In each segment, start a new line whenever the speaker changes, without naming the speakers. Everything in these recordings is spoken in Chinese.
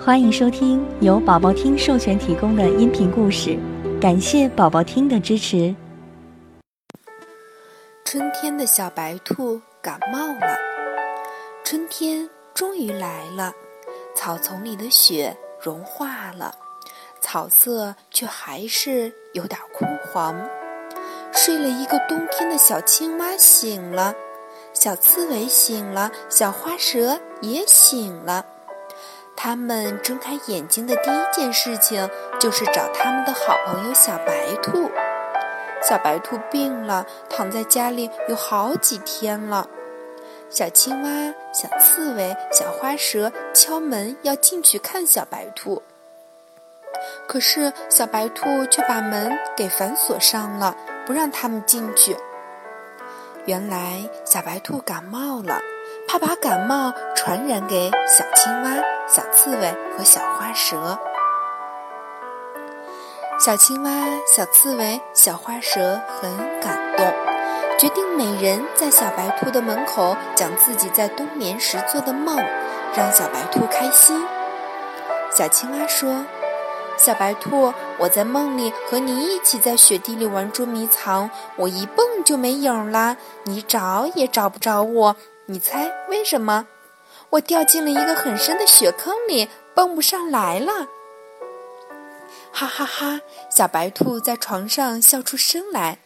欢迎收听由宝宝听授权提供的音频故事，感谢宝宝听的支持。
春天的小白兔感冒了，春天终于来了，草丛里的雪融化了，草色却还是有点枯黄。睡了一个冬天的小青蛙醒了，小刺猬醒了，小花蛇也醒了。他们睁开眼睛的第一件事情就是找他们的好朋友小白兔。小白兔病了，躺在家里有好几天了。小青蛙、小刺猬、小花蛇敲门要进去看小白兔，可是小白兔却把门给反锁上了，不让他们进去。原来小白兔感冒了。怕把感冒传染给小青蛙、小刺猬和小花蛇。小青蛙、小刺猬、小花蛇很感动，决定每人在小白兔的门口讲自己在冬眠时做的梦，让小白兔开心。小青蛙说：“小白兔，我在梦里和你一起在雪地里玩捉迷藏，我一蹦就没影了，你找也找不着我。”你猜为什么？我掉进了一个很深的雪坑里，蹦不上来了。哈哈哈！小白兔在床上笑出声来。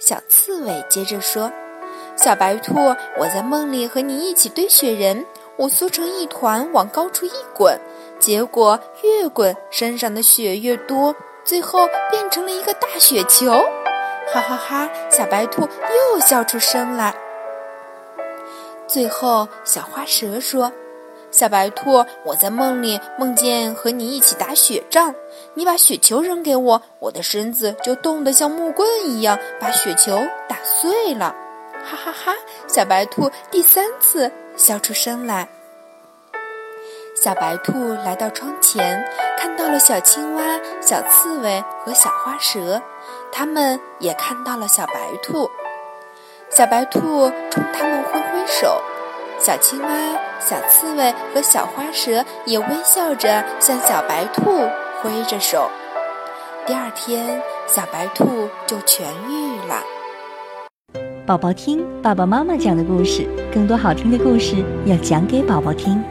小刺猬接着说：“小白兔，我在梦里和你一起堆雪人，我缩成一团往高处一滚，结果越滚身上的雪越多，最后变成了一个大雪球。”哈哈哈！小白兔又笑出声来。最后，小花蛇说：“小白兔，我在梦里梦见和你一起打雪仗，你把雪球扔给我，我的身子就冻得像木棍一样，把雪球打碎了。”哈哈哈！小白兔第三次笑出声来。小白兔来到窗前，看到了小青蛙、小刺猬和小花蛇，他们也看到了小白兔。小白兔冲他们挥挥手，小青蛙、小刺猬和小花蛇也微笑着向小白兔挥着手。第二天，小白兔就痊愈了。
宝宝听爸爸妈妈讲的故事，更多好听的故事要讲给宝宝听。